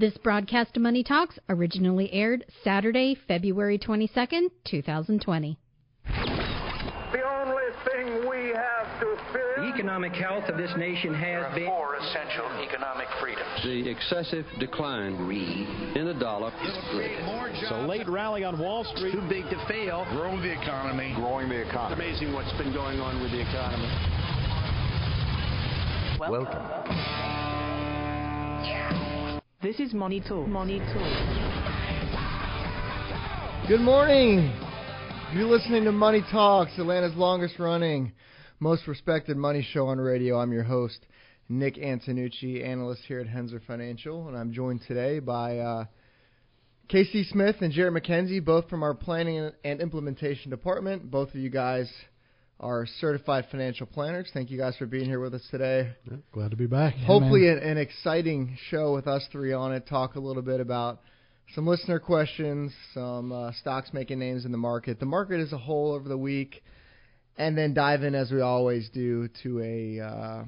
This broadcast of Money Talks originally aired Saturday, February 22nd, 2020. The only thing we have to fear. The economic health of this nation has been. Four essential economic freedoms. The excessive decline in the dollar. It's a late rally on Wall Street. Too big to fail. Growing the economy. Growing the economy. Amazing what's been going on with the economy. Welcome. Welcome. This is Money Talk. Money Talk. Good morning. You're listening to Money Talks, Atlanta's longest running, most respected money show on radio. I'm your host, Nick Antonucci, analyst here at Henssler Financial, and I'm joined today by uh, K.C. Smith and Jarrett McKenzie, both from our planning and implementation department. Both of you guys are certified financial planners. Thank you guys for being here with us today. Yeah, glad to be back. Hopefully, an, an, exciting show with us three on it. Talk a little bit about some listener questions, some uh, stocks making names in the market, the market as a whole over the week, and then dive in as we always do to a uh,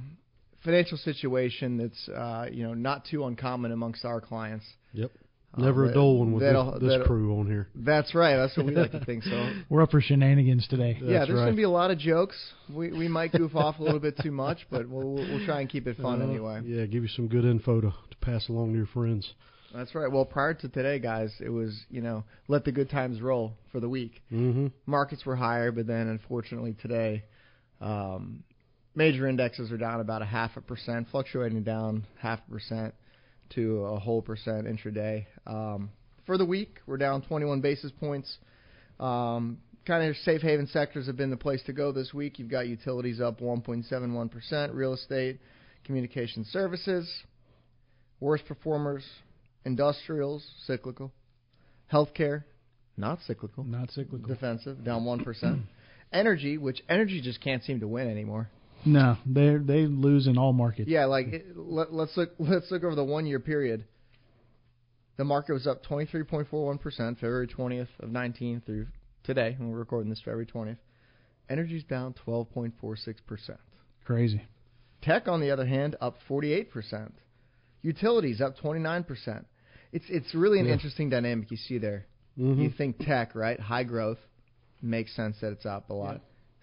financial situation that's uh, you know not too uncommon amongst our clients. Yep. Never uh, a dull one with this, this crew on here. That's right. That's what we like to think. So we're up for shenanigans today. yeah, there's right. gonna be a lot of jokes. We we might goof off a little bit too much, but we'll we'll try and keep it fun Uh, anyway. Yeah, give you some good info to, to pass along to your friends. That's right. Well, prior to today, guys, it was you know let the good times roll for the week. Mm-hmm. Markets were higher, but then unfortunately today, um, major indexes are down about a half a percent, fluctuating down half a percent to a whole percent intraday. Um, for the week, we're down 21 basis points. Um, kind of safe haven sectors have been the place to go this week. You've got utilities up 1.71%, real estate, communication services, worst performers, industrials, cyclical, healthcare, not cyclical, Not cyclical. defensive, down 1%. energy, which energy just can't seem to win anymore. No, they they lose in all markets. Yeah, like let, let's look let's look over the one year period. The market was up 23.41 percent February 20th of 19 through today, when we're recording this February 20th. Energy's down 12.46 percent. Crazy. Tech, on the other hand, up 48 percent. Utilities up 29 percent. It's it's really an Yeah. interesting dynamic you see there. Mm-hmm. You think tech, right? High growth makes sense that it's up a lot.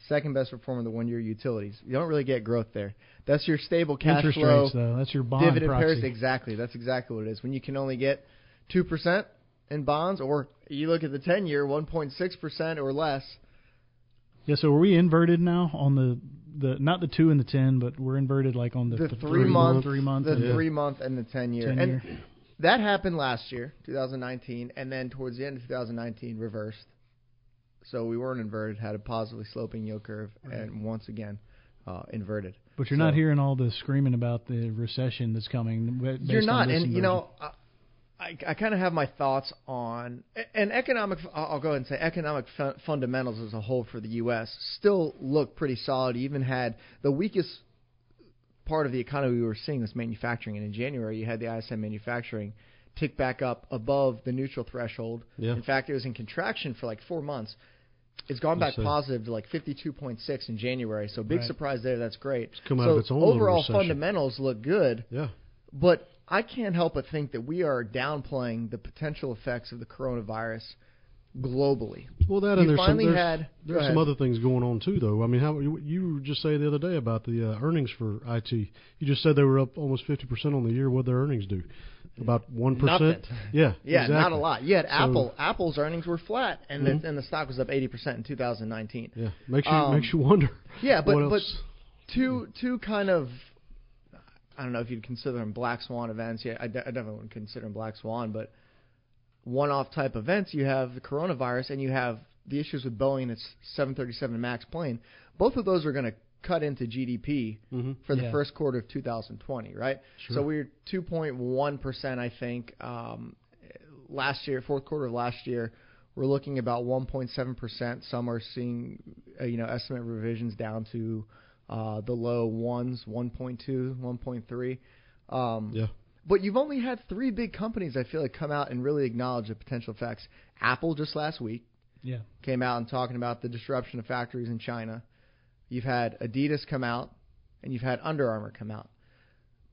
Second best performer the one year utilities. You don't really get growth there. That's your stable cash Interest flow. rates, though, that's your bond dividend proxy. pairs. Exactly. That's exactly what it is. When you can only get two percent in bonds, or you look at the ten year, one point six percent or less. Yeah, so are we inverted now on the the not the two and the ten, but we're inverted like on the, The th- three month, three month, the the- three month, and the ten year. 10 and year. that happened last year, 2019, and then towards the end of 2019, reversed. So we weren't inverted, had a positively sloping yield curve, and once again, uh, inverted. But you're So- not hearing all the screaming about the recession that's coming. You're not, and you know, I, I, I kind of have my thoughts on and economic. I'll I'll go ahead and say economic fu- fundamentals as a whole for the U.S. still look pretty solid. You even had the weakest part of the economy we were seeing was manufacturing, and in January you had the ISM manufacturing tick back up above the neutral threshold. Yeah. In fact, it was in contraction for like four months. It's gone back positive to like 52.6 in January, so big Right. surprise there. That's great. come out so of its own overall fundamentals look good. Yeah. But I can't help but think that we are downplaying the potential effects of the coronavirus globally. Well, that You and there's some there's, had- there's some other things going on too, though. I mean, how you, you were just saying the other day about the uh, earnings for IT. You just said they were up almost fifty percent on the year. What their earnings do? About one percent. Yeah. Yeah, exactly. not a lot. You had So- Apple. Apple's earnings were flat, and Mhm. the and the stock was up 80% in 2019. Yeah, makes you Um, makes you wonder. Yeah, but but two two kind of I don't know if you'd consider them black swan events. Yeah, I, de- I definitely wouldn't consider them black swan, but one-off type events. You have the coronavirus, and you have the issues with Boeing and its 737 Max plane. Both of those are going to cut into GDP Mhm. for the Yeah. first quarter of 2020, right? Sure. So we're 2.1 percent, I think. Um, last year, fourth quarter of last year, we're looking about 1.7 percent. Some are seeing, uh, you know, estimate revisions down to uh, the low ones, 1.2, 1.3. Um, Yeah. But you've only had three big companies I feel like come out and really acknowledge the potential effects. Apple just last week Yeah. came out and talking about the disruption of factories in China. You've had Adidas come out, and you've had Under Armour come out.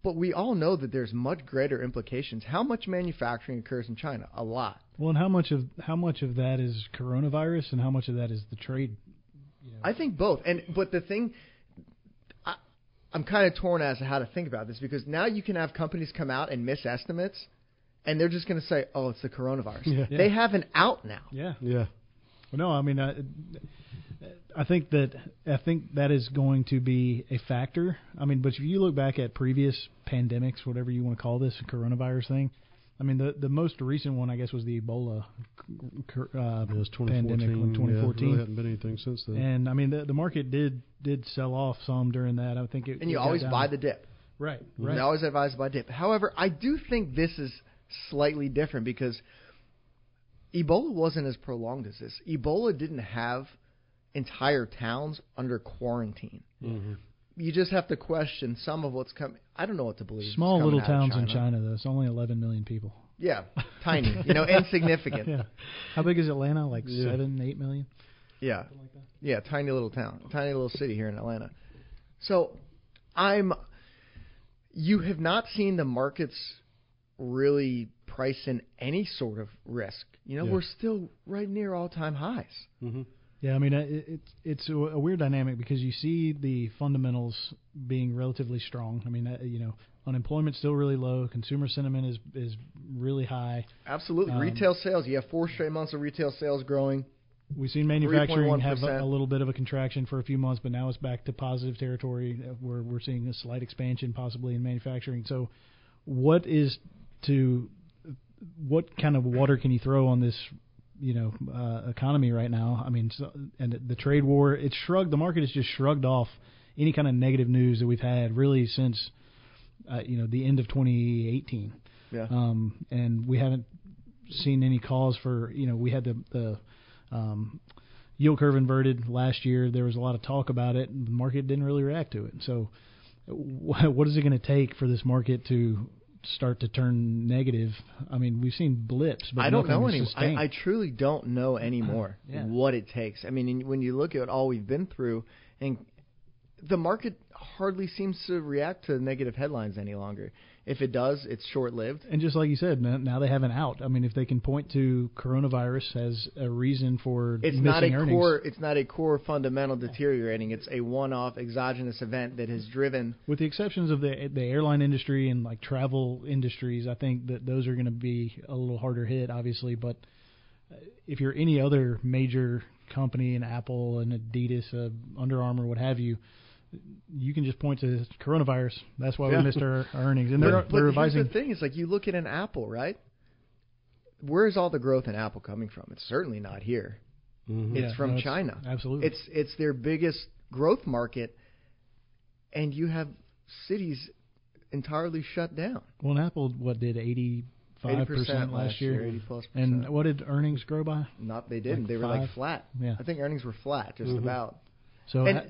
But we all know that there's much greater implications. How much manufacturing occurs in China? A lot. Well, and how much of how much of that is coronavirus, and how much of that is the trade? I think both. And but the thing, I, I'm kind of torn as to how to think about this because now you can have companies come out and miss estimates, and they're just going to say, "Oh, it's the coronavirus." Yeah. They have an out now. Yeah. Yeah. Well, no, I mean, I, I think that I think that is going to be a factor. I mean, but if you look back at previous pandemics, whatever you want to call this, coronavirus thing. I mean, the the most recent one, I guess, was the Ebola uh, It was pandemic 2014. in Yeah, 2014. really hadn't been anything since then. And I mean, the the market did did sell off some during that. I think it. And you it always buy the dip. right, They right. always advise to buy dip. However, I do think this is slightly different because Ebola wasn't as prolonged as this. Ebola didn't have entire towns under quarantine. Mhm. You just have to question some of what's coming. I don't know what to believe. Small little out of towns in China, though. It's only 11 million people. Yeah, tiny. You know, insignificant. yeah. How big is Atlanta? Like Yeah. seven, eight million. Yeah. Yeah, tiny little town, tiny little city here in Atlanta. So, I'm. You have not seen the markets really price in any sort of risk. You know, Yeah. we're still right near all-time highs. hmm Yeah, I mean, it, it's it's a, a weird dynamic because you see the fundamentals being relatively strong. I mean, uh, you know, unemployment's still really low, consumer sentiment is is really high. Absolutely, Um, retail sales. You have four straight months of retail sales growing. We've seen manufacturing have a, a little bit of a contraction for a few months, but now it's back to positive territory. Uh, We're we're seeing a slight expansion possibly in manufacturing. So, what is to what kind of water can you throw on this you know uh, economy right now? I mean, so, and the trade war it's shrugged. The market has just shrugged off any kind of negative news that we've had really since uh, you know the end of 2018 Yeah. um, and we haven't seen any cause for you know we had the the um, yield curve inverted last year. There was a lot of talk about it, and the market didn't really react to it. So, what is it going to take for this market to start to turn negative? I mean, we've seen blips, but I don't know anymore. I, I truly don't know anymore Yeah. what it takes. I mean, when you look at all we've been through, and the market hardly seems to react to negative headlines any longer. If it does, it's short-lived. And just like you said, now they have an out. I mean, if they can point to coronavirus as a reason for It's missing not a earnings, core. It's not a core fundamental deteriorating. It's a one-off exogenous event that has driven. with the exceptions of the the airline industry and like travel industries, I think that those are going to be a little harder hit, obviously. But uh, if you're any other major company, an Apple, an Adidas, Under Armour, what have you, you can just point to coronavirus. That's why Yeah. we missed our our earnings, and but, they're but they're here's revising. the thing: is like you look at an Apple, right? Where is all the growth in Apple coming from? It's certainly not here. hmm Yeah, It's from no, China. Absolutely. It's it's their biggest growth market, and you have cities entirely shut down. well, and Apple what did eighty five 80% last year, 80 plus and percent. what did earnings grow by? Not they didn't. Like they were like flat. Yeah. I think earnings were flat, just Mhm. about. So, And- ha-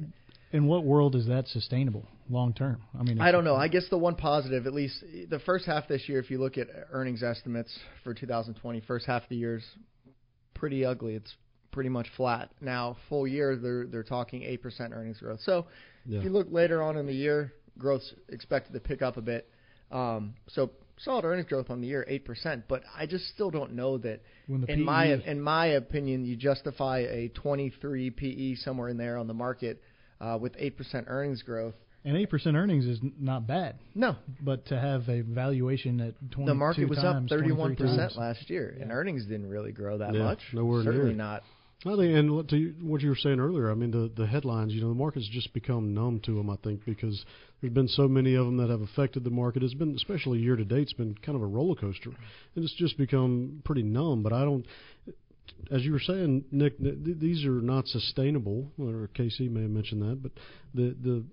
in what world is that sustainable long term? I mean, I don't know. I guess the one positive, at least the first half this year, if you look at earnings estimates for 2020, first half of the year's pretty ugly. It's pretty much flat. Now, full year, they're they're talking eight percent earnings growth. So, Yeah. if you look later on in the year, growth's expected to pick up a bit. Um, so solid earnings growth on the year, eight percent. But I just still don't know that. In my in my opinion, you justify a 23 PE somewhere in there on the market uh, with eight percent earnings growth. And eight percent earnings is n- not bad, No, but to have a valuation at twenty the market was up 31% times. last year, and Yeah. earnings didn't really grow that Yeah, much. nowhere Certainly near. not. I think, and what- to you- what you were saying earlier, I mean, the the headlines, you know, the market's just become numb to them. I think because there's been so many of them that have affected the market. It's been, especially year to date, it's been kind of a roller coaster, and it's just become pretty numb. But I don't, as you were saying, Nick, th- th- these are not sustainable. Or KC may have mentioned that, but the the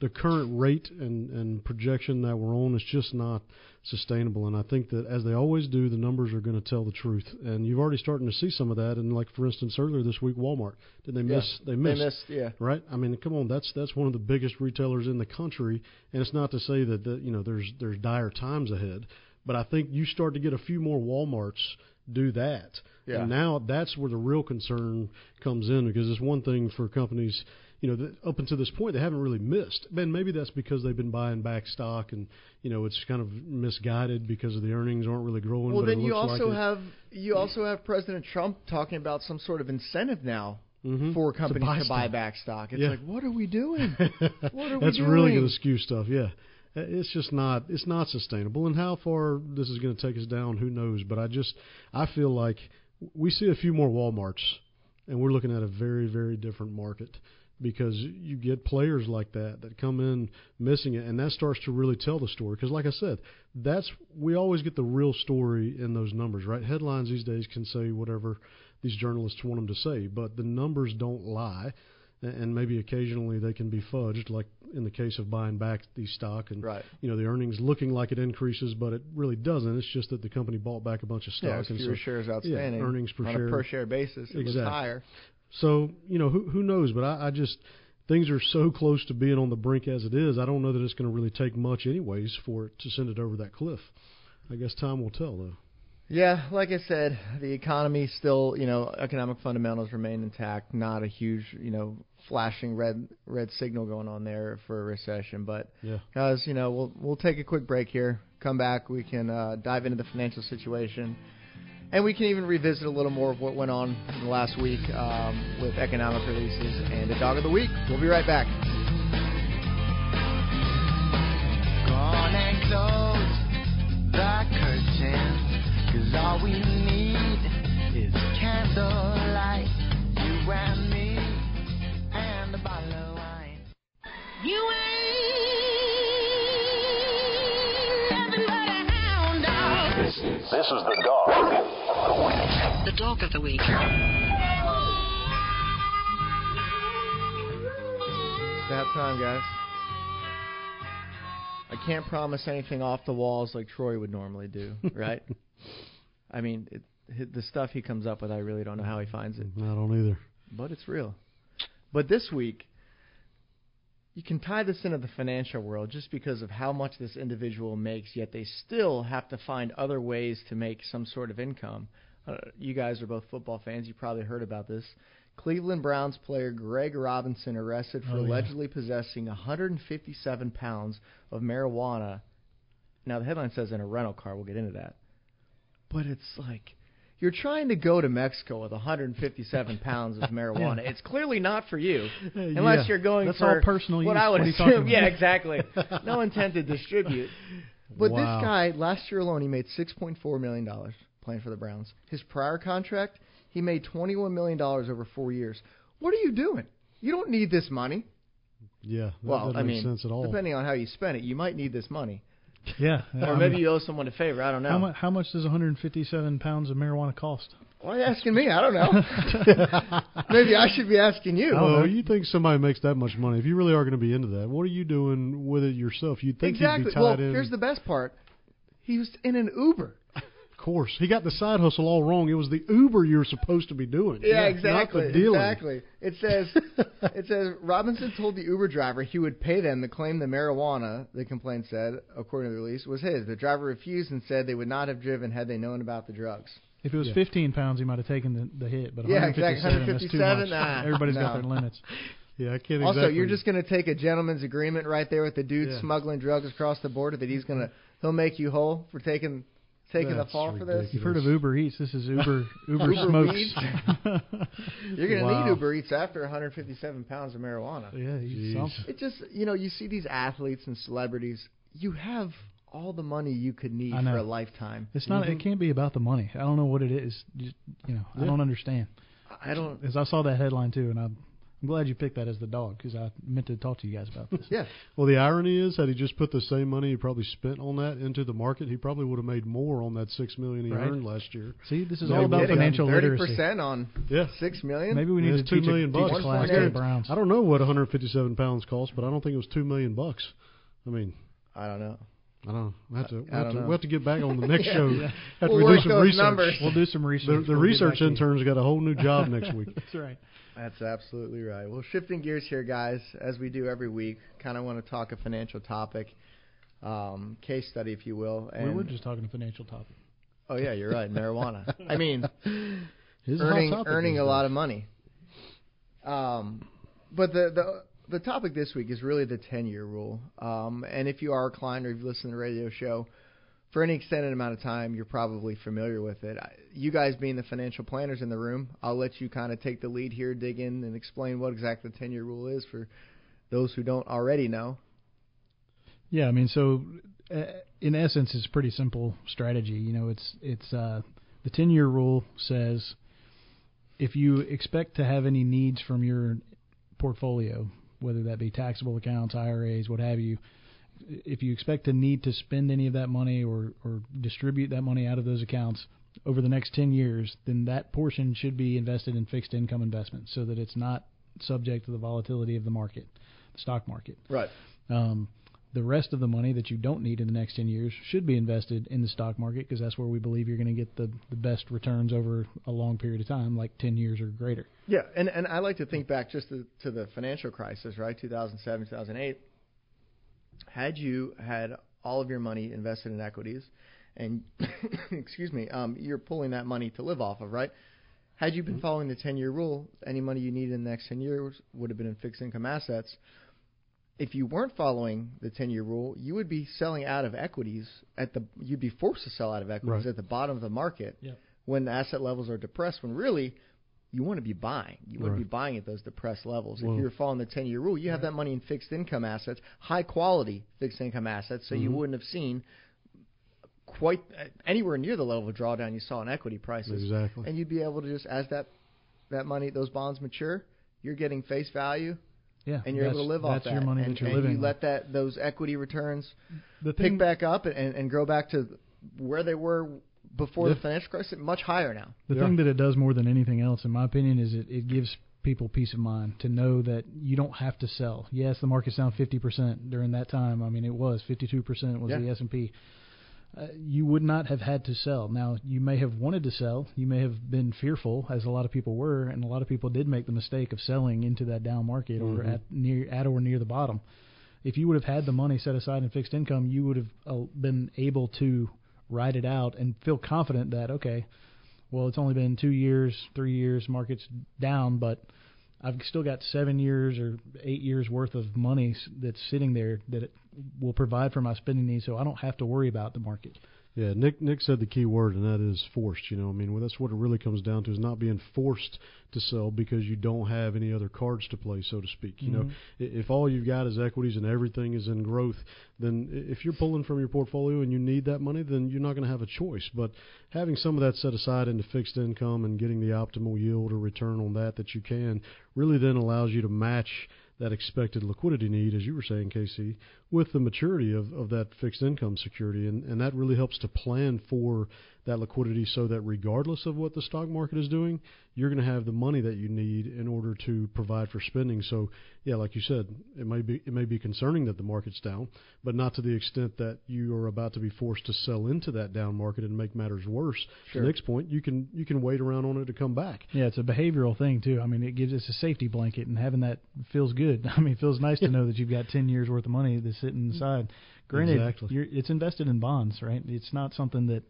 the current rate and, and projection that we're on is just not sustainable. And I think that as they always do, the numbers are going to tell the truth. And you've already starting to see some of that. And like for instance, earlier this week, Walmart did they miss? Yeah, they missed. They missed. Yeah. Right. I mean, come on. That's that's one of the biggest retailers in the country. And it's not to say that, that you know there's there's dire times ahead, but I think you start to get a few more WalMarts do that. Yeah. And now that's where the real concern comes in because it's one thing for companies you know, up until this point, they haven't really missed. And maybe that's because they've been buying back stock, and you know, it's kind of misguided because of the earnings aren't really growing. Well, then you also like have you also have President Trump talking about some sort of incentive now mm-hmm. for companies to buy, to buy back stock. It's yeah. like, what are we doing? what are we That's doing? really going to skew stuff. Yeah. Uh, it's just not. It's not sustainable, and how far this is going to take us down, who knows? But I just, I feel like we see a few more WalMarts, and we're looking at a very, very different market because you get players like that that come in missing it, and that starts to really tell the story. Because, like I said, that's we always get the real story in those numbers, right? Headlines these days can say whatever these journalists want them to say, but the numbers don't lie, and maybe occasionally they can be fudged, like in the case of buying back the stock, and right. you know the earnings looking like it increases, but it really doesn't. It's just that the company bought back a bunch of stock, yeah, and fewer so, shares outstanding. Yeah, earnings per on share a per share basis, it exactly. was higher. So you know who who knows, but I, I just things are so close to being on the brink as it is. I don't know that it's going to really take much, anyways, for it to send it over that cliff. I guess time will tell, though. Yeah, like I said, the economy still, you know, economic fundamentals remain intact. Not a huge, you know, flashing red red signal going on there for a recession. But yeah. guys, you know, we'll we'll take a quick break here. Come back, we can uh, dive into the financial situation and we can even revisit a little more of what went on in the last week um, with economic releases and a dog of the week. We'll be right back. Curtain, cause all we need is candlelight, you and me, and a bottle of This, this is the dog. The dog of the week. It's that time, guys. I can't promise anything off the walls like Troy would normally do, right? I mean, it, the stuff he comes up with, I really don't know how he finds it. I don't either. But it's real. But this week, you can tie this into the financial world just because of how much this individual makes, yet they still have to find other ways to make some sort of income. Uh, you guys are both football fans. You probably heard about this. Cleveland Browns player Greg Robinson arrested for Oh, yeah. allegedly possessing 157 pounds of marijuana. Now, the headline says in a rental car. We'll get into that. But it's like you're trying to go to Mexico with 157 pounds of marijuana. It's clearly not for you, uh, unless Yeah. you're going That's for all personal what use. I would What are you talking assume. Yeah, exactly. no intent to distribute. But Wow. this guy, last year alone, he made 6.4 million dollars playing for the Browns. His prior contract, he made 21 million dollars over four years. What are you doing? You don't need this money. Yeah, that Well, I mean, sense at all. depending on how you spend it, you might need this money, Yeah. or maybe you owe someone a favor. I don't know. How, mu- how much does 157 pounds of marijuana cost? Why are you asking me? I don't know. maybe I should be asking you. Oh, you think somebody makes that much money? If you really are going to be into that, what are you doing with it yourself? You'd think exactly. you'd be tied well, in. here's the best part. He was in an Uber. Of course, he got the side hustle all wrong. It was the Uber you were supposed to be doing. Yeah, not exactly. the. Exactly. It says it says Robinson told the Uber driver he would pay them to claim the marijuana. The complaint said, according to the release, was his. The driver refused and said they would not have driven had they known about the drugs. If it was Yeah. 15 pounds, he might have taken the, the hit. But Yeah, 157, exactly. that's too 157, much. nah, Everybody's got their limits. Yeah, I can't. Also, exactly. you're just going to take a gentleman's agreement right there with the dude Yeah. smuggling drugs across the border that he's going to he'll make you whole for taking taking That's the fall for this. You've heard of Uber Eats. This is Uber Uber, Uber Smokes. Eats? You're going to Wow. need Uber Eats after 157 pounds of marijuana. yeah, he's Jeez. something. It just you know you see these athletes and celebrities. You have all the money you could need for a lifetime. It's not. Mm-hmm. It can't be about the money. I don't know what it is. Just, you know, I don't understand. I don't. As I saw that headline too, and I, I'm glad you picked that as the dog because I meant to talk to you guys about this. yeah. Well, the irony is, had he just put the same money he probably spent on that into the market, he probably would have made more on that six million he Right. earned last year. See, this is No all about kidding. financial 30% literacy. on Yeah. six million. Maybe we need It's to two teach million a, teach bucks. a class to the Browns. I don't know what 157 pounds cost, but I don't think it was two million bucks. I mean, I don't know. I don't. I have to. I we have don't to, know. we have to get back on the next Yeah. show Yeah. after We'll we do some research. numbers. We'll do some research. The, the We'll research back intern's got a whole new job next week. That's right. That's absolutely right. Well, shifting gears here, guys, as we do every week, kind of want to talk a financial topic, um, case study, if you will. And we were just talking a financial topic. oh yeah, you're right, marijuana. I mean, earning topic earning a lot of money. Um, but the the the topic this week is really the 10 year rule. Um, and if you are a client or you've listened to the radio show for any extended amount of time, you're probably familiar with it. You guys being the financial planners in the room, I'll let you kind of take the lead here, dig in, and explain what exactly the 10 year rule is for those who don't already know. Yeah, I mean, so uh, in essence, it's a pretty simple strategy. You know, it's it's uh, the ten year rule says if you expect to have any needs from your portfolio, whether that be taxable accounts, IRAs, what have you, if you expect to need to spend any of that money or or distribute that money out of those accounts over the next 10 years, then that portion should be invested in fixed income investments so that it's not subject to the volatility of the market, the stock market. Right. Um, the rest of the money that you don't need in the next 10 years should be invested in the stock market because that's where we believe you're going to get the, the best returns over a long period of time, like 10 years or greater. Yeah, and and I like to think back just to, to the financial crisis, right? 2007, 2008. Had you had all of your money invested in equities, and excuse me, um, you're pulling that money to live off of, right? Had you been following the 10-year rule, any money you needed in the next 10 years would have been in fixed income assets. If you weren't following the 10-year rule, you would be selling out of equities at the. You'd be forced to sell out of equities Right. at the bottom of the market Yep. when the asset levels are depressed. When really you want to be buying. You want to be buying at those depressed levels. Well- if you're following the 10 year rule, you have that money in fixed income assets, high quality fixed income assets, so you Mhm. wouldn't have seen quite uh, anywhere near the level of drawdown you saw in equity prices. Exactly. And you'd be able to just, as that that money, those bonds mature, you're getting face value, Yeah, and you're able to live off that's that. your money and, that you're and living you let that those equity returns pick back up and, and, and grow back to where they were before Yeah. the financial crisis, much higher now. the Yeah. thing that it does more than anything else, in my opinion, is it, it gives people peace of mind to know that you don't have to sell. Yes, the market's down 50% during that time. I mean, it was 52% was Yeah. the S&P. Uh, you would not have had to sell. Now, you may have wanted to sell. You may have been fearful, as a lot of people were, and a lot of people did make the mistake of selling into that down market or Mhm. at near at or near the bottom. If you would have had the money set aside in fixed income, you would have uh, been able to ride it out and feel confident that okay, well, it's only been two years, three years, market's down, but I've still got seven years or eight years worth of money that's sitting there that it will provide for my spending needs, so I don't have to worry about the market. Yeah, Nick Nick said the key word, and that is forced. You know, I mean, well, that's what it really comes down to is not being forced to sell because you don't have any other cards to play, so to speak. You know, Mhm. I- if all you've got is equities and everything is in growth, then if you're pulling from your portfolio and you need that money, then you're not going to have a choice. But having some of that set aside into fixed income and getting the optimal yield or return on that that you can really then allows you to match that expected liquidity need, as you were saying, KC, with the maturity of, of that fixed income security. And, and that really helps to plan for that liquidity so that regardless of what the stock market is doing, you're going to have the money that you need in order to provide for spending. So, yeah, like you said, it may be it may be concerning that the market's down, but not to the extent that you are about to be forced to sell into that down market and make matters worse. Sure. Nick's point, you can you can wait around on it to come back. Yeah, it's a behavioral thing too. I mean, it gives us a safety blanket, and having that feels good. I mean, it feels nice to know that you've got ten years worth of money that's sitting inside. Granted, Exactly. you're, it's invested in bonds, right? It's not something that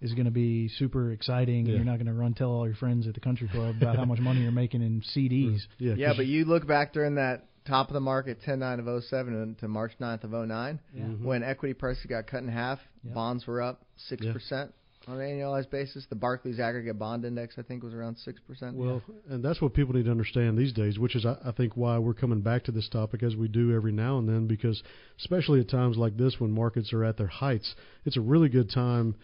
is going to be super exciting. Yeah. You're not going to run tell all your friends at the country club about how much money you're making in CDs. Yeah, Yeah, 'cause but you look back during that top of the market, 10-9 of 07 and to March 9th of 09, Yeah. Mhm. when equity prices got cut in half, Yeah. bonds were up 6% on an annualized basis. The Barclays Aggregate Bond Index, I think, was around 6%. Well, and that's what people need to understand these days, which is, I, I think, why we're coming back to this topic as we do every now and then, because especially at times like this when markets are at their heights, it's a really good time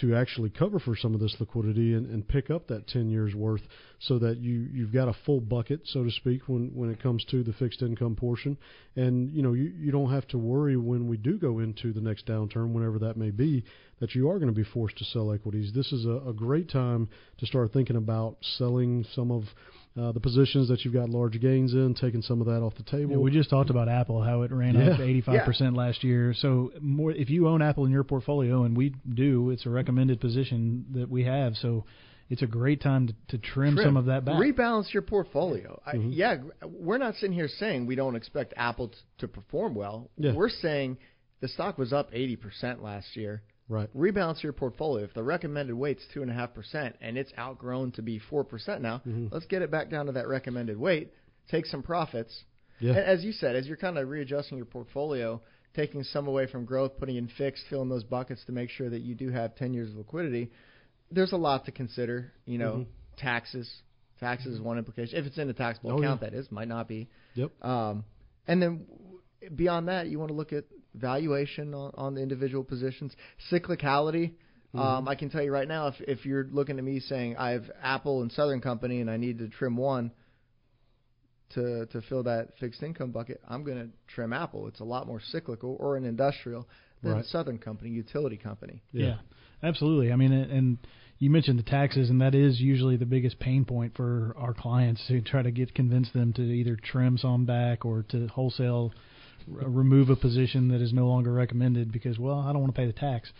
to actually cover for some of this liquidity and, and pick up that 10 years worth so that you, you've got a full bucket, so to speak, when, when it comes to the fixed income portion. And, you know, you, you don't have to worry when we do go into the next downturn, whenever that may be, that you are going to be forced to sell equities. This is a, a great time to start thinking about selling some of uh, the positions that you've got large gains in, taking some of that off the table. Yeah, we just talked about Apple, how it ran Yeah. up 85% Yeah. last year. So more, if you own Apple in your portfolio, and we do, it's a recommended position that we have. So it's a great time to, to trim, some of that back. Rebalance your portfolio. Mm-hmm. yeah, we're not sitting here saying we don't expect Apple t- to perform well. Yeah. We're saying the stock was up 80% last year. Right. Rebalance your portfolio. If the recommended weight's two and a half percent and it's outgrown to be four percent now, Mm-hmm. let's get it back down to that recommended weight. Take some profits. Yeah. And as you said, as you're kind of readjusting your portfolio, taking some away from growth, putting in fixed, filling those buckets to make sure that you do have 10 years of liquidity, there's a lot to consider. You know, Mhm. taxes. Taxes is one implication. If it's in a taxable Oh, account, yeah. that is, might not be. Yep. Um, and then beyond that, you want to look at valuation on, on the individual positions, cyclicality. Um, I can tell you right now, if if you're looking at me saying I have Apple and Southern Company and I need to trim one to to fill that fixed income bucket, I'm going to trim Apple. It's a lot more cyclical, or an industrial than Right. Southern Company, utility company. Yeah. absolutely. I mean, and and you mentioned the taxes, and that is usually the biggest pain point for our clients to try to get convince them to either trim some back or to wholesale r- remove a position that is no longer recommended because, well, I don't want to pay the tax.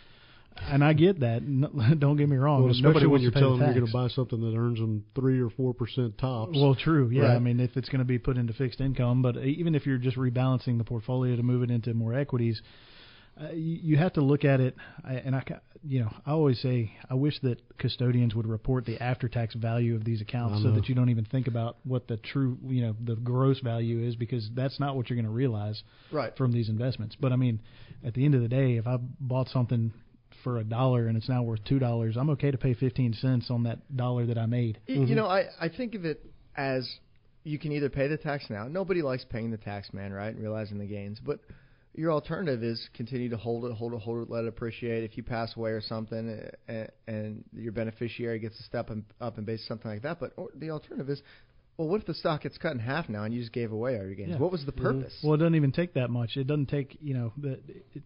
And I get that. No, don't get me wrong. Well, especially when you're to pay the telling them you're going to buy something that earns them three or four percent tops. Well, true. Yeah, Right. I mean, if it's going to be put into fixed income, but even if you're just rebalancing the portfolio to move it into more equities, uh, you, you have to look at it. And I, ca- you know, I always say I wish that custodians would report the after-tax value of these accounts so that you don't even think about what the true, you know, the gross value is because that's not what you're going to realize Right. from these investments. But I mean, at the end of the day, if I bought something for a dollar and it's now worth two dollars, I'm okay to pay fifteen cents on that dollar that I made. You know, I, I think of it as you can either pay the tax now. Nobody likes paying the tax man, right? And realizing the gains. But your alternative is continue to hold it, hold it, hold it, let it appreciate. If you pass away or something, uh, and your beneficiary gets to step in, up and base something like that. But or the alternative is, well, what if the stock gets cut in half now and you just gave away all your gains? Yeah. What was the purpose? Well, it doesn't even take that much. It doesn't take, you know, the, it,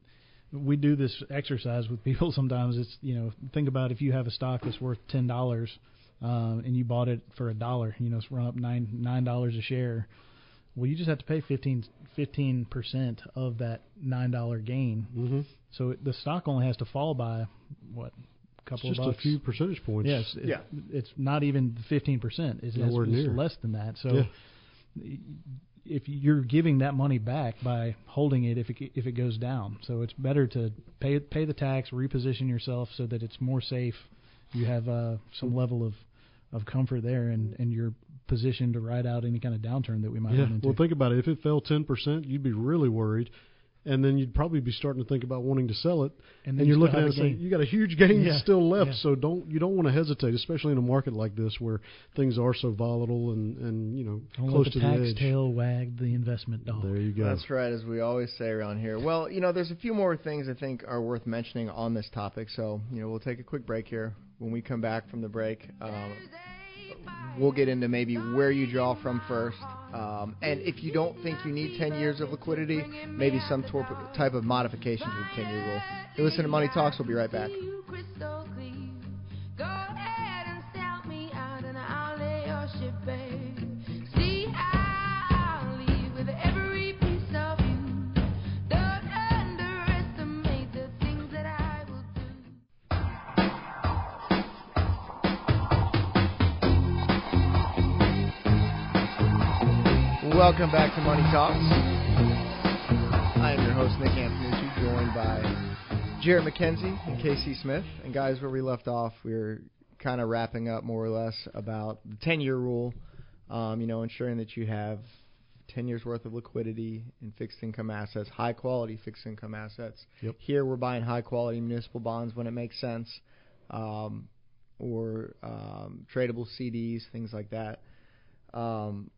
we do this exercise with people sometimes. It's, you know, think about if you have a stock that's worth ten dollars, um, and you bought it for a dollar, you know, it's run up nine nine dollars a share. Well, you just have to pay 15 percent of that nine dollar gain. Mm-hmm. So it, the stock only has to fall by what a couple just of a few percentage points. Yes, it- Yeah. it's not even fifteen percent. It's, Nowhere it's near. less than that. So Yeah. if you're giving that money back by holding it if it if it goes down, so it's better to pay pay the tax, reposition yourself so that it's more safe. You have uh, some level of of comfort there, and and you're positioned to ride out any kind of downturn that we might Yeah. run into. Well, think about it. If it fell ten percent, you'd be really worried, and then you'd probably be starting to think about wanting to sell it. And And, then you're looking at it a saying you got a huge gain Yeah. still left. Yeah. So don't you don't want to hesitate, especially in a market like this where things are so volatile and and you know Don't close let the to tax the edge. tail wag the investment dog. There you go. That's right, as we always say around here. Well, you know, there's a few more things I think are worth mentioning on this topic. So, you know, we'll take a quick break here. When we come back from the break, um, we'll get into maybe where you draw from first. Um, and if you don't think you need 10 years of liquidity, maybe some type of modification to the 10 year rule. You listen to Money Talks. We'll be right back. Welcome back to Money Talks. I am your host, Nick Antonucci, joined by Jarrett McKenzie and K.C. Smith. And guys, where we left off, we were kind of wrapping up more or less about the 10 year rule, um, you know, ensuring that you have 10 years worth of liquidity in fixed income assets, high quality fixed income assets. Yep. Here we're buying high quality municipal bonds when it makes sense, um, or um, tradable CDs, things like that. Um,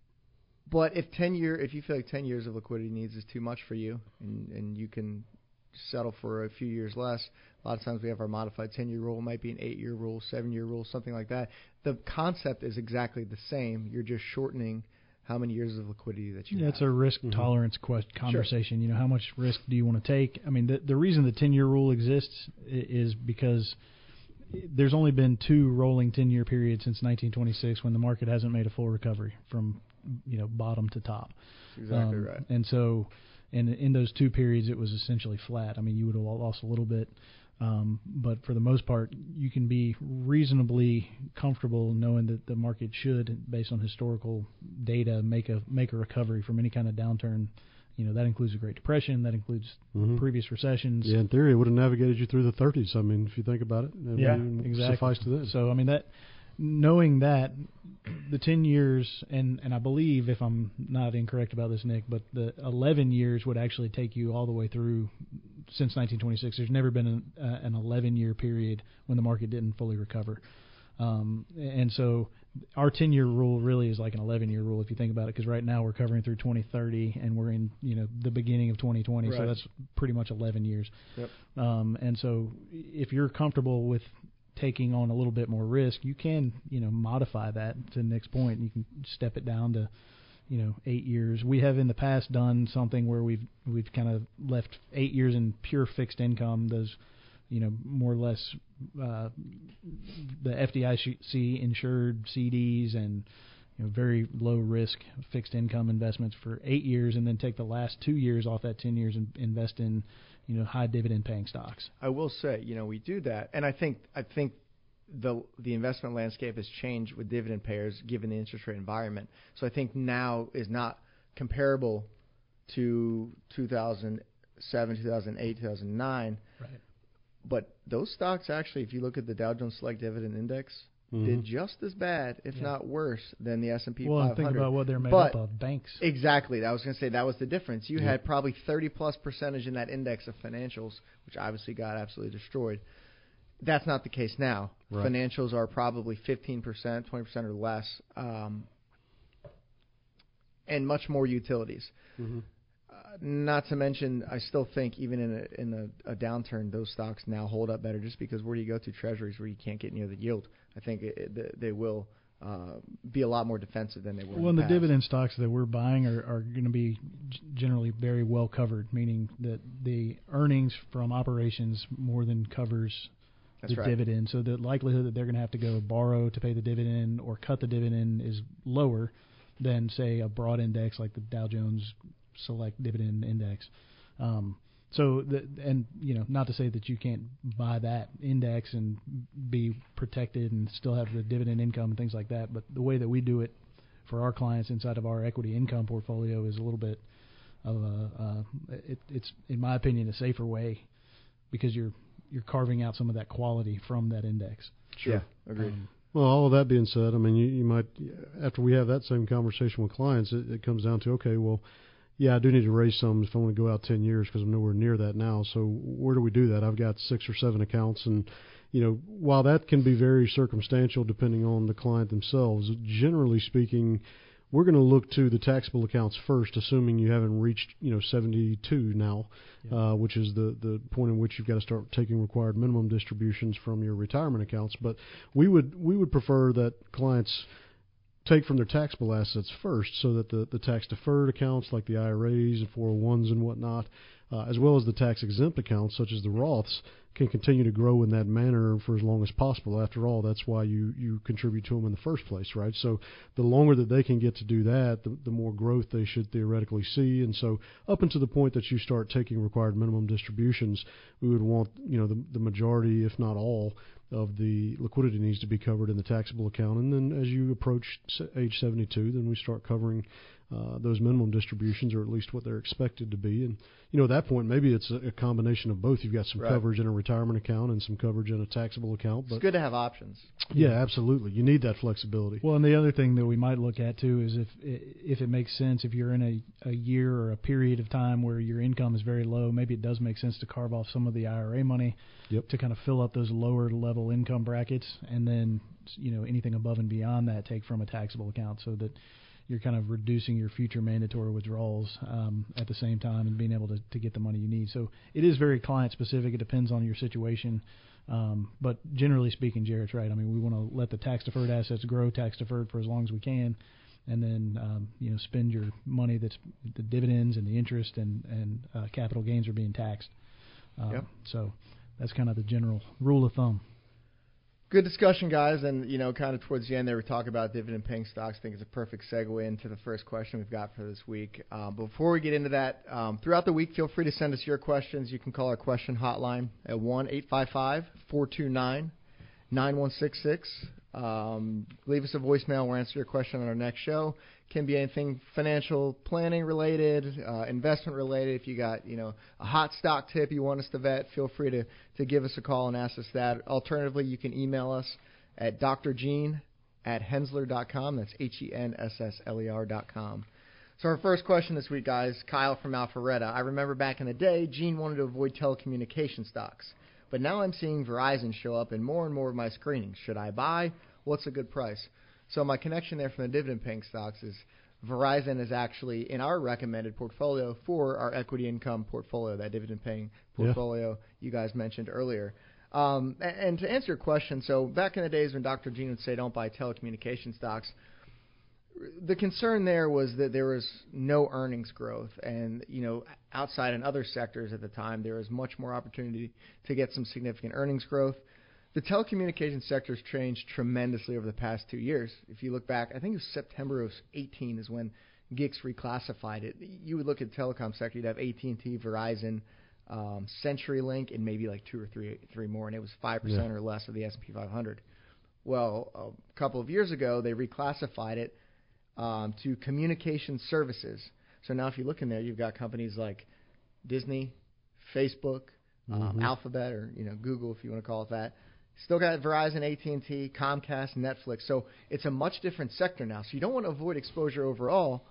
but if ten year, if you feel like ten years of liquidity needs is too much for you, and and you can settle for a few years less. A lot of times we have our modified 10-year rule, it might be an eight-year rule, seven-year rule, something like that. The concept is exactly the same. You're just shortening how many years of liquidity that you yeah, have. it's a risk Mhm. tolerance quest- conversation. Sure. You know, how much risk do you want to take? I mean, the the reason the 10-year rule exists is because there's only been two rolling 10-year periods since 1926 when the market hasn't made a full recovery from you know bottom to top. Exactly Um, right. And so, in in those two periods, it was essentially flat. I mean, you would have lost a little bit, um, but for the most part, you can be reasonably comfortable knowing that the market should, based on historical data, make a make a recovery from any kind of downturn. You know, that includes the Great Depression, that includes Mhm. previous recessions. Yeah, in theory, it would have navigated you through the 30s. I mean, if you think about it, I yeah, exactly. Suffice to that. So I mean that knowing that the 10 years and and I believe if I'm not incorrect about this Nick, but the 11 years would actually take you all the way through since 1926. There's never been an, uh, an 11 year period when the market didn't fully recover. Um, and so our 10 year rule really is like an 11 year rule if you think about it because right now we're covering through 2030 and we're in you know the beginning of 2020 so that's pretty much 11 years Yep. um, and so if you're comfortable with taking on a little bit more risk you can you know modify that to Nick's point. You can step it down to you know eight years. We have in the past done something where we've we've kind of left eight years in pure fixed income those you know more or less uh, the FDIC insured CDs and you know very low risk fixed income investments for eight years, and then take the last two years off that ten years and invest in you know high dividend paying stocks. I will say, you know, we do that, and I think I think the the investment landscape has changed with dividend payers given the interest rate environment. So I think now is not comparable to 2007, 2008, 2009. Right. But those stocks actually, if you look at the Dow Jones Select Dividend Index, Mhm. did just as bad, if Yeah. not worse, than the S&P Well, 500. think about what they're made but up of banks. Exactly. I was going to say that was the difference. You Yeah. had probably 30 plus percentage in that index of financials, which obviously got absolutely destroyed. That's not the case now. Right. Financials are probably 15%, 20% or less, um, and much more utilities. Mhm. Not to mention, I still think even in a, in a, a downturn, those stocks now hold up better just because where do you go to treasuries where you can't get near the yield? I think it, it, they will uh, be a lot more defensive than they were. Well, in the, the dividend stocks that we're buying are, are going to be generally very well covered, meaning that the earnings from operations more than covers That's the right. dividend. So the likelihood that they're going to have to go borrow to pay the dividend or cut the dividend is lower than, say, a broad index like the Dow Jones Select Dividend Index. Um, so, the, and you know, not to say that you can't buy that index and be protected and still have the dividend income and things like that, but the way that we do it for our clients inside of our equity income portfolio is a little bit of a, uh, it, it's in my opinion a safer way because you're you're carving out some of that quality from that index. Yeah, agreed. Um, Well, all of that being said, I mean, you, you might after we have that same conversation with clients, it, it comes down to okay, well, yeah, I do need to raise some if I want to go out ten years because I'm nowhere near that now. So where do we do that? I've got six or seven accounts, and you know, while that can be very circumstantial depending on the client themselves, generally speaking, we're going to look to the taxable accounts first, assuming you haven't reached you know 72 now, uh, which is the the point in which you've got to start taking required minimum distributions from your retirement accounts. But we would we would prefer that clients take from their taxable assets first, so that the the tax deferred accounts like the IRAs and 401s and whatnot, uh, as well as the tax exempt accounts such as the Roths, can continue to grow in that manner for as long as possible. After all, that's why you you contribute to them in the first place, right? So the longer that they can get to do that, the, the more growth they should theoretically see. And so up until the point that you start taking required minimum distributions, we would want you know the the majority, if not all, of the liquidity needs to be covered in the taxable account. And then as you approach age 72, then we start covering uh, those minimum distributions, or at least what they're expected to be. And you know, at that point, maybe it's a, a combination of both. You've got some Right. coverage in a retirement account and some coverage in a taxable account. It's But good to have options. yeah, absolutely, you need that flexibility. Well, and the other thing that we might look at too is if if it makes sense if you're in a, a year or a period of time where your income is very low, maybe it does make sense to carve off some of the IRA money Yep. to kind of fill up those lower level income brackets, and then you know anything above and beyond that take from a taxable account, so that you're kind of reducing your future mandatory withdrawals um, at the same time and being able to, to get the money you need. So it is very client specific. It depends on your situation. Um, but generally speaking, Jarrett's right. I mean, we want to let the tax deferred assets grow tax deferred for as long as we can, and then um, you know spend your money that's the dividends and the interest and and uh, capital gains are being taxed. Um, yep. So that's kind of the general rule of thumb. Good discussion, guys. And, you know, kind of towards the end there, we talk about dividend paying stocks. I think it's a perfect segue into the first question we've got for this week. Uh, before we get into that, um, throughout the week, feel free to send us your questions. You can call our question hotline at 1 855 429 9166. Um, leave us a voicemail. We'll answer your question on our next show. Can be anything financial planning related, uh, investment related. If you got you know a hot stock tip you want us to vet, feel free to to give us a call and ask us that. Alternatively, you can email us at drgene at Henssler.com. That's H E N S S L E R.com. So our first question this week, guys, Kyle from Alpharetta. I remember back in the day, Gene wanted to avoid telecommunication stocks, but now I'm seeing Verizon show up in more and more of my screenings. Should I buy? What's a good price? So my connection there from the dividend paying stocks is Verizon is actually in our recommended portfolio for our equity income portfolio, that dividend paying portfolio yeah. you guys mentioned earlier. Um, and, to answer your question, so back in the days when Dr. Gene would say don't buy telecommunication stocks, the concern there was that there was no earnings growth, and you know outside in other sectors at the time there was much more opportunity to get some significant earnings growth the telecommunications sector has changed tremendously over the past two years. If you look back, I think it was September of 18 is when GICS reclassified it. You would look at the telecom sector, you'd have AT&T, Verizon, um, CenturyLink, and maybe like two or three three more, and it was five yeah. percent or less of the S&P 500. Well, a couple of years ago, they reclassified it um, to communication services. So now, if you look in there, you've got companies like Disney, Facebook, um, mm-hmm. Alphabet, or you know Google, if you want to call it that. Still got Verizon, AT&T, Comcast, Netflix. So it's a much different sector now. So you don't want to avoid exposure overall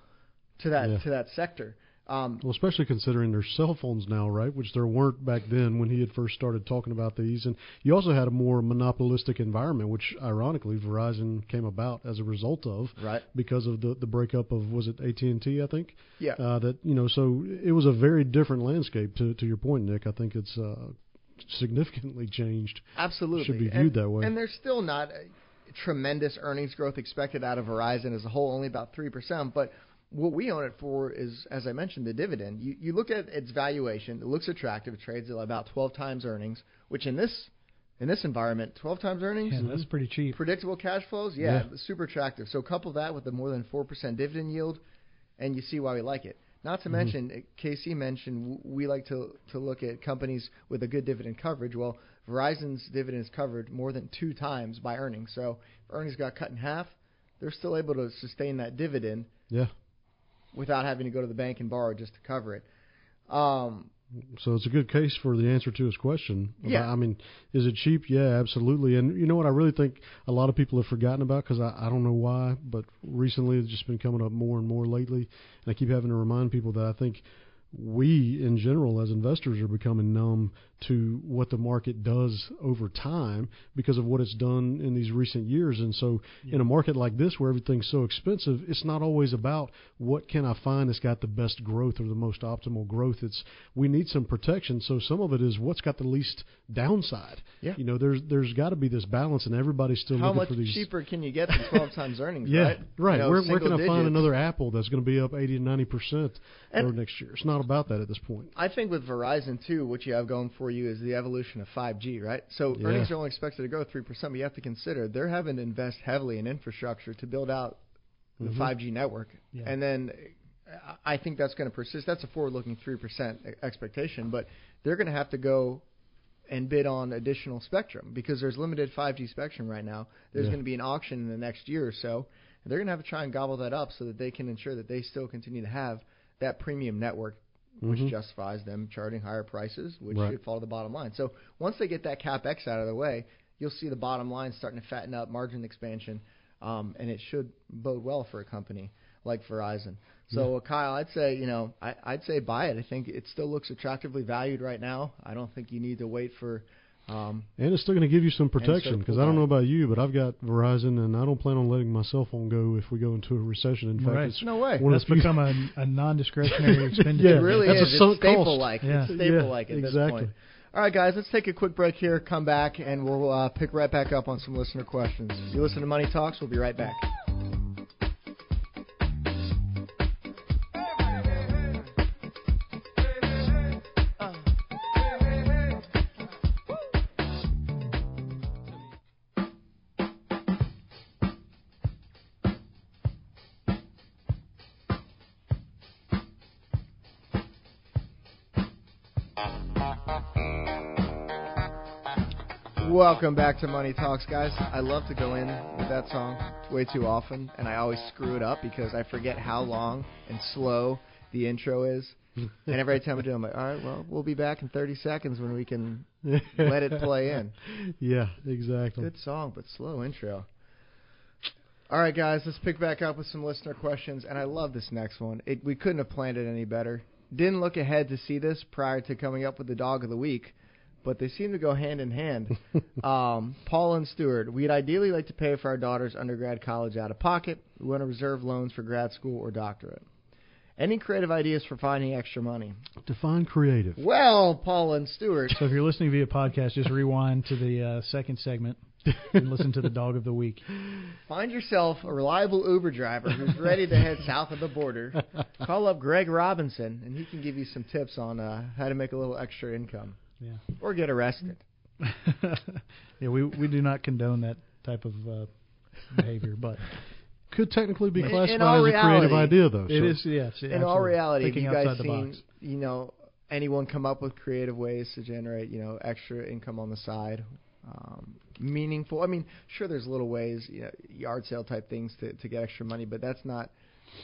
to that yeah. to that sector. Um, well, especially considering there's cell phones now, right? Which there weren't back then when he had first started talking about these. And you also had a more monopolistic environment, which ironically Verizon came about as a result of, right? Because of the the breakup of was it AT and T? I think. Yeah. Uh, that you know, so it was a very different landscape. To to your point, Nick, I think it's uh, significantly changed. Absolutely, should be viewed and, that way. And there's still not tremendous earnings growth expected out of Verizon as a whole, only about three percent. But what we own it for is, as I mentioned, the dividend. You, you look at its valuation; it looks attractive. It trades at about 12 times earnings, which in this in this environment, 12 times earnings, yeah, that's pretty cheap. Predictable cash flows, yeah, yeah, super attractive. So couple that with the more than four percent dividend yield, and you see why we like it. Not to mm-hmm. mention, KC mentioned we like to to look at companies with a good dividend coverage. Well, Verizon's dividend is covered more than two times by earnings. So if earnings got cut in half, they're still able to sustain that dividend. Yeah. Without having to go to the bank and borrow just to cover it. Um, so it's a good case for the answer to his question. Yeah. I mean, is it cheap? Yeah, absolutely. And you know what I really think a lot of people have forgotten about because I, I don't know why, but recently it's just been coming up more and more lately. And I keep having to remind people that I think we in general as investors are becoming numb to what the market does over time because of what it's done in these recent years. And so, yeah. in a market like this where everything's so expensive, it's not always about what can I find that's got the best growth or the most optimal growth. It's we need some protection. So some of it is what's got the least downside. Yeah. You know, there's there's got to be this balance, and everybody's still How looking for these. How much cheaper can you get than 12 times earnings? Yeah, right. Right. You know, where where can I find another Apple that's going to be up 80 to 90 percent over next year? It's not about that at this point. I think with Verizon too, what you have going for you is the evolution of 5G, right? So yeah. earnings are only expected to grow three percent, but you have to consider they're having to invest heavily in infrastructure to build out the mm-hmm. 5G network, yeah. and then I think that's going to persist. That's a forward-looking three percent expectation, but they're going to have to go and bid on additional spectrum because there's limited 5G spectrum right now. There's yeah. going to be an auction in the next year or so. And they're going to have to try and gobble that up so that they can ensure that they still continue to have that premium network which mm-hmm. justifies them charging higher prices, which right. should fall to the bottom line. So once they get that capex out of the way, you'll see the bottom line starting to fatten up, margin expansion, um, and it should bode well for a company like Verizon. So yeah. Kyle, I'd say you know I, I'd say buy it. I think it still looks attractively valued right now. I don't think you need to wait for Um, and it's still going to give you some protection because I don't know about you, but I've got Verizon and I don't plan on letting my cell phone go if we go into a recession. In fact, Right. it's No way. one of That's become a, a non-discretionary expenditure. Yeah, It really that's a is. sunk It's staple like. Yeah. It's staple Yeah, like at this point. All right, guys, let's take a quick break here. Come back, and we'll uh, pick right back up on some listener questions. You listen to Money Talks. We'll be right back. Welcome back to Money Talks, guys. I love to go in with that song way too often, and I always screw it up because I forget how long and slow the intro is. and every time I do, I'm like, all right, well, we'll be back in 30 seconds when we can let it play in. Yeah, exactly. Good song, but slow intro. All right, guys, let's pick back up with some listener questions, and I love this next one. It, we couldn't have planned it any better. Didn't look ahead to see this prior to coming up with the dog of the week, but they seem to go hand in hand. um, Paul and Stewart, we'd ideally like to pay for our daughter's undergrad college out of pocket. We want to reserve loans for grad school or doctorate. Any creative ideas for finding extra money? Define creative. Well, Paul and Stewart, So if you're listening via podcast, just rewind to the uh, second segment and listen to the dog of the week. Find yourself a reliable Uber driver who's ready to head south of the border. Call up Greg Robinson, and he can give you some tips on uh, how to make a little extra income Yeah. or get arrested. yeah, we we do not condone that type of uh, behavior, but Could technically be In- in classified all as a creative idea, though. it so- is yes. In all reality, have thinking you guys outside seen box. you know anyone come up with creative ways to generate you know extra income on the side? Um, meaningful. I mean, sure, there's little ways, you know, yard sale type things to to get extra money, but that's not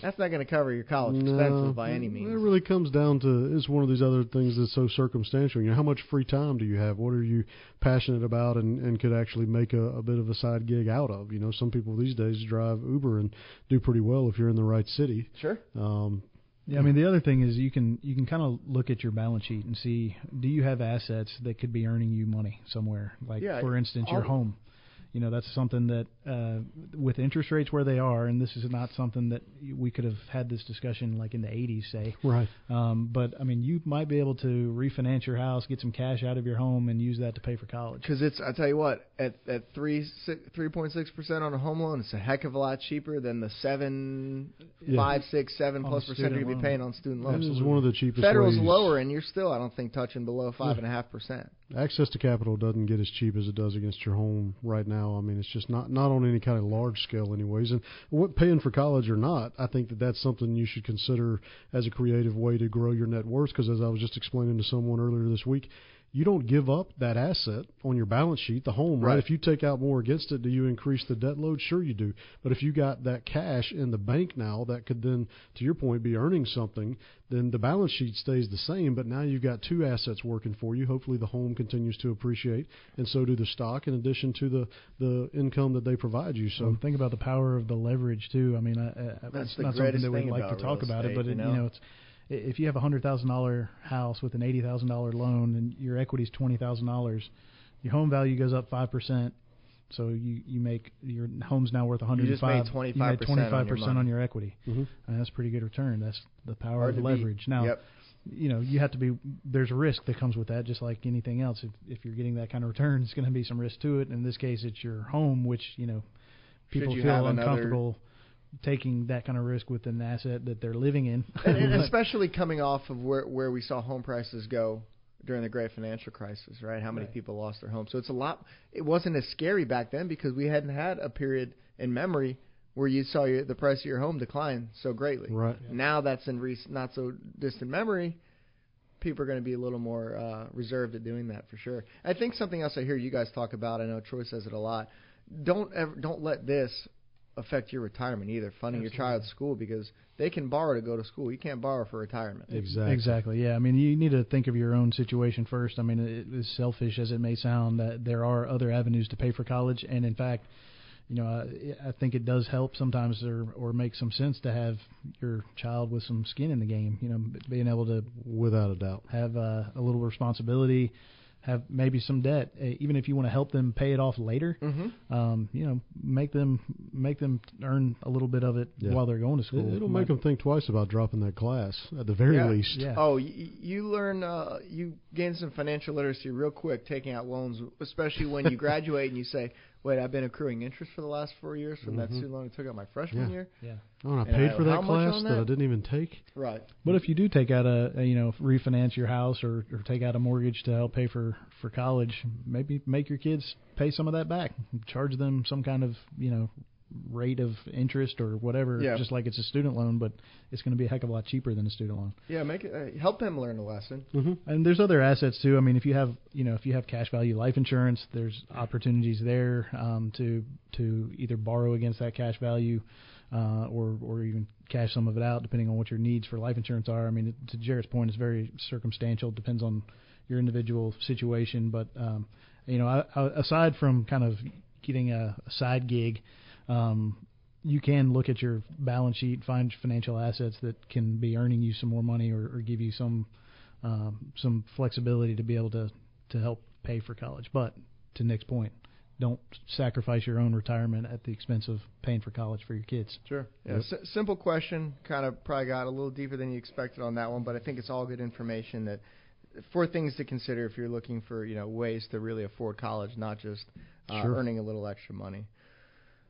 that's not going to cover your college expenses by any means. It really comes down to it's one of these other things that's so circumstantial. You know, how much free time do you have? What are you passionate about and, and could actually make a, a bit of a side gig out of? You know, some people these days drive Uber and do pretty well if you're in the right city. Sure. Um, Yeah, I mean the other thing is you can you can kind of look at your balance sheet and see do you have assets that could be earning you money somewhere. Like Yeah, for instance, your home. You know that's something that uh, with interest rates where they are, and this is not something that we could have had this discussion like in the 80s, say. right. Um, but I mean, you might be able to refinance your house, get some cash out of your home, and use that to pay for college. Because it's, I tell you what, at at three three point six percent on a home loan, it's a heck of a lot cheaper than the seven, Yeah. five, six, seven On plus a percent you'd be paying on student loans. This is one of the cheapest Federal's ways. lower, and you're still, I don't think, touching below five and a half percent. Access to capital doesn't get as cheap as it does against your home right now. I mean, it's just not not on any kind of large scale, anyways. And what paying for college or not, I think that that's something you should consider as a creative way to grow your net worth. Because as I was just explaining to someone earlier this week, you don't give up that asset on your balance sheet, the home, right? Right. If you take out more against it, do you increase the debt load? Sure, you do. But if you got that cash in the bank now, that could then, to your point, be earning something, then the balance sheet stays the same. But now you've got two assets working for you. Hopefully, the home continues to appreciate, and so do the stock, in addition to the the income that they provide you. So So think about the power of the leverage too. I mean, I, I, That's it's the not something that we'd like to talk real about it, estate, but you it, know? you know, it's i- if you have a hundred thousand dollar house with an eighty thousand dollar loan and your equity is twenty thousand dollars, your home value goes up five percent. So you you make your home's now worth one hundred just and made 25% on your five percent on your equity. Mhm. I mean, that's a pretty good return. That's the power Hard of leverage. Now, Yep. you know, you have to be. There's a risk that comes with that, just like anything else. If if you're getting that kind of return, it's going to be some risk to it. In this case, it's your home, which you know, people you feel have another- uncomfortable taking that kind of risk with an asset that they're living in. and, and especially coming off of where where we saw home prices go during the great financial crisis, right? How many Right. people lost their homes? So it's a lot. It wasn't as scary back then because we hadn't had a period in memory where you saw your, the price of your home decline so greatly. right. Now that's in rec- not so distant memory. People are going to be a little more uh, reserved at doing that for sure. I think something else I hear you guys talk about. I know Troy says it a lot. Don't ever don't let this affect your retirement either. Funding your child's school because they can borrow to go to school. You can't borrow for retirement. Exactly. Exactly. Yeah. I mean, you need to think of your own situation first. I mean, it, as selfish as it may sound, that there are other avenues to pay for college, and in fact, you know, I, I think it does help sometimes, or or make some sense to have your child with some skin in the game. You know, being able to Without a doubt. have uh, a little responsibility. Have maybe some debt, uh, even if you want to help them pay it off later. Mm-hmm. Um, you know, make them make them earn a little bit of it Yeah. while they're going to school. It, will make them think twice about dropping that class at the very Yeah. least. Yeah. Oh, you, you learn, uh, you gain some financial literacy real quick taking out loans, especially when you graduate and you say, "Wait, I've been accruing interest for the last four years from that Mhm. student loan I took out my freshman Yeah. year." Yeah. Oh, and I And paid I for that class that? that? I didn't even take. Right. But if you do take out a, a you know refinance your house or, or take out a mortgage to help pay for for college, maybe make your kids pay some of that back. Charge them some kind of you know rate of interest or whatever, Yeah. just like it's a student loan, but it's going to be a heck of a lot cheaper than a student loan. Yeah, make it uh, help them learn a lesson. Mm-hmm. And there's other assets too. I mean, if you have you know if you have cash value life insurance, there's opportunities there um, to to either borrow against that cash value. Uh, or, or even cash some of it out, depending on what your needs for life insurance are. I mean, to Jarrett's point, it's very circumstantial. Depends on your individual situation. But um, you know, I, I, aside from kind of getting a, a side gig, um, you can look at your balance sheet, find financial assets that can be earning you some more money or, or give you some um, some flexibility to be able to to help pay for college. But to Nick's point, don't sacrifice your own retirement at the expense of paying for college for your kids. Sure. Yeah. Yep. S- simple question. Kind of probably got a little deeper than you expected on that one, but I think it's all good information that for things to consider if you're looking for you know ways to really afford college, not just uh, Sure. earning a little extra money.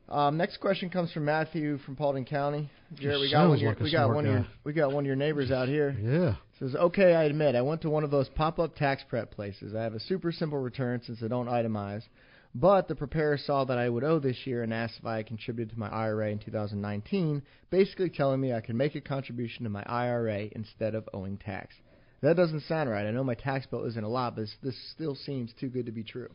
Um, next question comes from Matthew from Paulding County. Jarrett, we got one. Of your, like we got one of your we got one of your neighbors out here. Yeah. Says, okay, I admit, I went to one of those pop-up tax prep places. I have a super simple return since I don't itemize. But the preparer saw that I would owe this year and asked if I had contributed to my IRA in 2019, basically telling me I could make a contribution to my IRA instead of owing tax. That doesn't sound right. I know my tax bill isn't a lot, but this, this still seems too good to be true.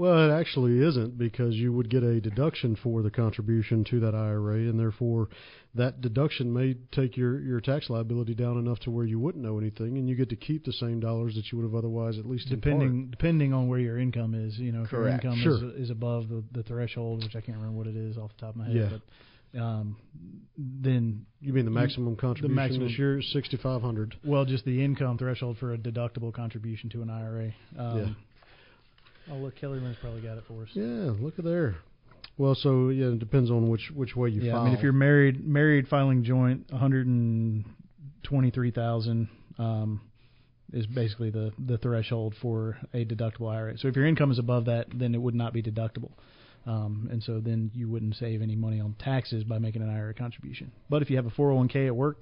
Well, it actually isn't because you would get a deduction for the contribution to that IRA, and therefore that deduction may take your, your tax liability down enough to where you wouldn't owe anything, and you get to keep the same dollars that you would have otherwise, at least in Depending depending on where your income is, you know, if Correct. your income Sure. is is above the, the threshold, which I can't remember what it is off the top of my head, Yeah. but um, then. You mean the maximum contribution the maximum- this year is sixty five hundred. well, just the income threshold for a deductible contribution to an IRA. Um, Yeah. Oh, look, Kelly Lynn's probably got it for us. Yeah, look at there. Well, so yeah, it depends on which which way you yeah, file. I mean, if you're married, married filing joint, one hundred and twenty-three thousand um, is basically the the threshold for a deductible IRA. So if your income is above that, then it would not be deductible, um, and so then you wouldn't save any money on taxes by making an IRA contribution. But if you have a 401k at work,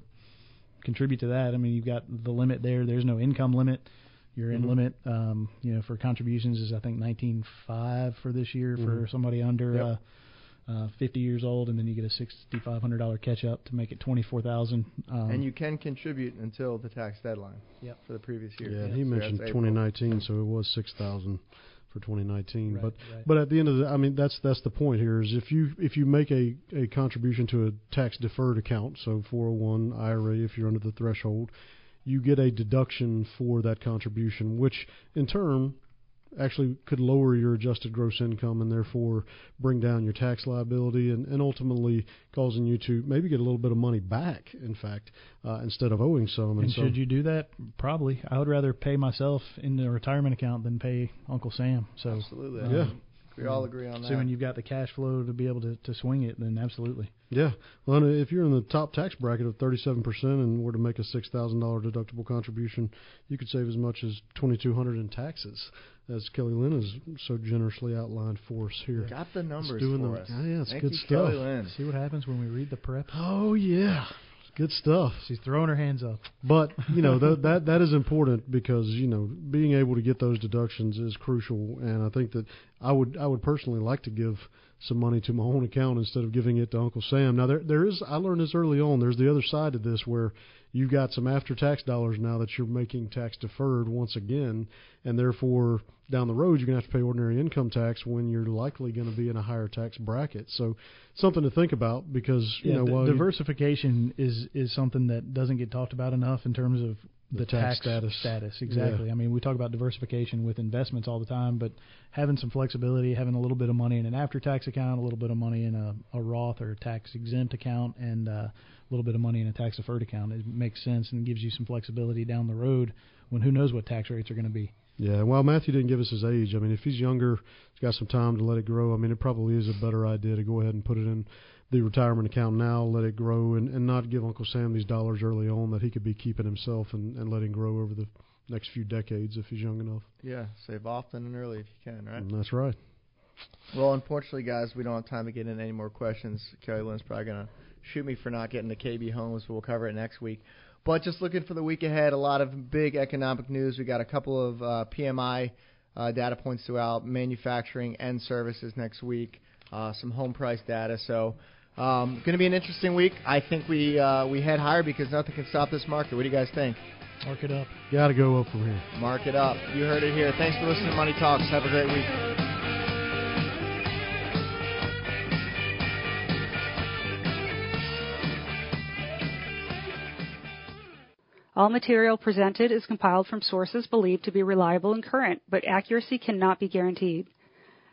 contribute to that. I mean, you've got the limit there. There's no income limit. Your in Mhm. limit, um, you know, for contributions is I think nineteen five for this year for Mhm. somebody under Yep. uh, uh, 50 years old, and then you get a $6,500 catch up to make it 24,000. Um, and you can contribute until the tax deadline Yep. for the previous year. yeah, So he that's mentioned April. 2019, so it was six thousand for 2019. Right, but right. but at the end of the, I mean, that's that's the point here is if you if you make a a contribution to a tax deferred account, so 401 IRA, if you're under the threshold, you get a deduction for that contribution, which in turn actually could lower your adjusted gross income and therefore bring down your tax liability and, and ultimately causing you to maybe get a little bit of money back, in fact, uh, instead of owing some. and so, should you do that? Probably. I would rather pay myself in the retirement account than pay Uncle Sam. So Absolutely. um, Yeah. We all mm. agree on that. Assuming you've got the cash flow to be able to, to swing it, then absolutely. Yeah. Well, and if you're in the top tax bracket of 37% and were to make a $6,000 deductible contribution, you could save as much as 2200 in taxes, as Kelly Lynn has so generously outlined for us here. Got the numbers It's doing for the, us. Yeah, yeah, it's Thank good you, stuff. Kelly Lynn. See what happens when we read the prep? Oh, yeah. Good stuff. She's throwing her hands up. But you know th- that that is important because you know being able to get those deductions is crucial, and I think that I would I would personally like to give some money to my own account instead of giving it to Uncle Sam. Now there there is I learned this early on. There's the other side to this where you've got some after tax dollars now that you're making tax deferred once again, and therefore down the road you're going to have to pay ordinary income tax when you're likely going to be in a higher tax bracket. So something to think about because you Yeah, know di- while you- diversification is is something that doesn't get talked about enough in terms of the, The tax tax, status. Exactly. Yeah. I mean, we talk about diversification with investments all the time, but having some flexibility, having a little bit of money in an after-tax account, a little bit of money in a, a Roth or tax-exempt account, and uh, a little bit of money in a tax-deferred account, it makes sense and gives you some flexibility down the road when who knows what tax rates are going to be. Yeah, well, Matthew didn't give us his age. I mean, if he's younger, he's got some time to let it grow. I mean, it probably is a better idea to go ahead and put it in the retirement account now, let it grow, and, and not give Uncle Sam these dollars early on that he could be keeping himself and, and letting grow over the next few decades if he's young enough. Yeah, save often and early if you can, right? And that's right. Well, unfortunately, guys, we don't have time to get into any more questions. Kelly Lynn's probably going to shoot me for not getting to KB Homes, but we'll cover it next week. But just looking for the week ahead, a lot of big economic news. We got a couple of uh, PMI uh, data points throughout manufacturing and services next week. Uh, some home price data. So, um, going to be an interesting week. I think we uh, we head higher because nothing can stop this market. What do you guys think? Mark it up. Got to go up from here. Mark it up. You heard it here. Thanks for listening to Money Talks. Have a great week. All material presented is compiled from sources believed to be reliable and current, but accuracy cannot be guaranteed.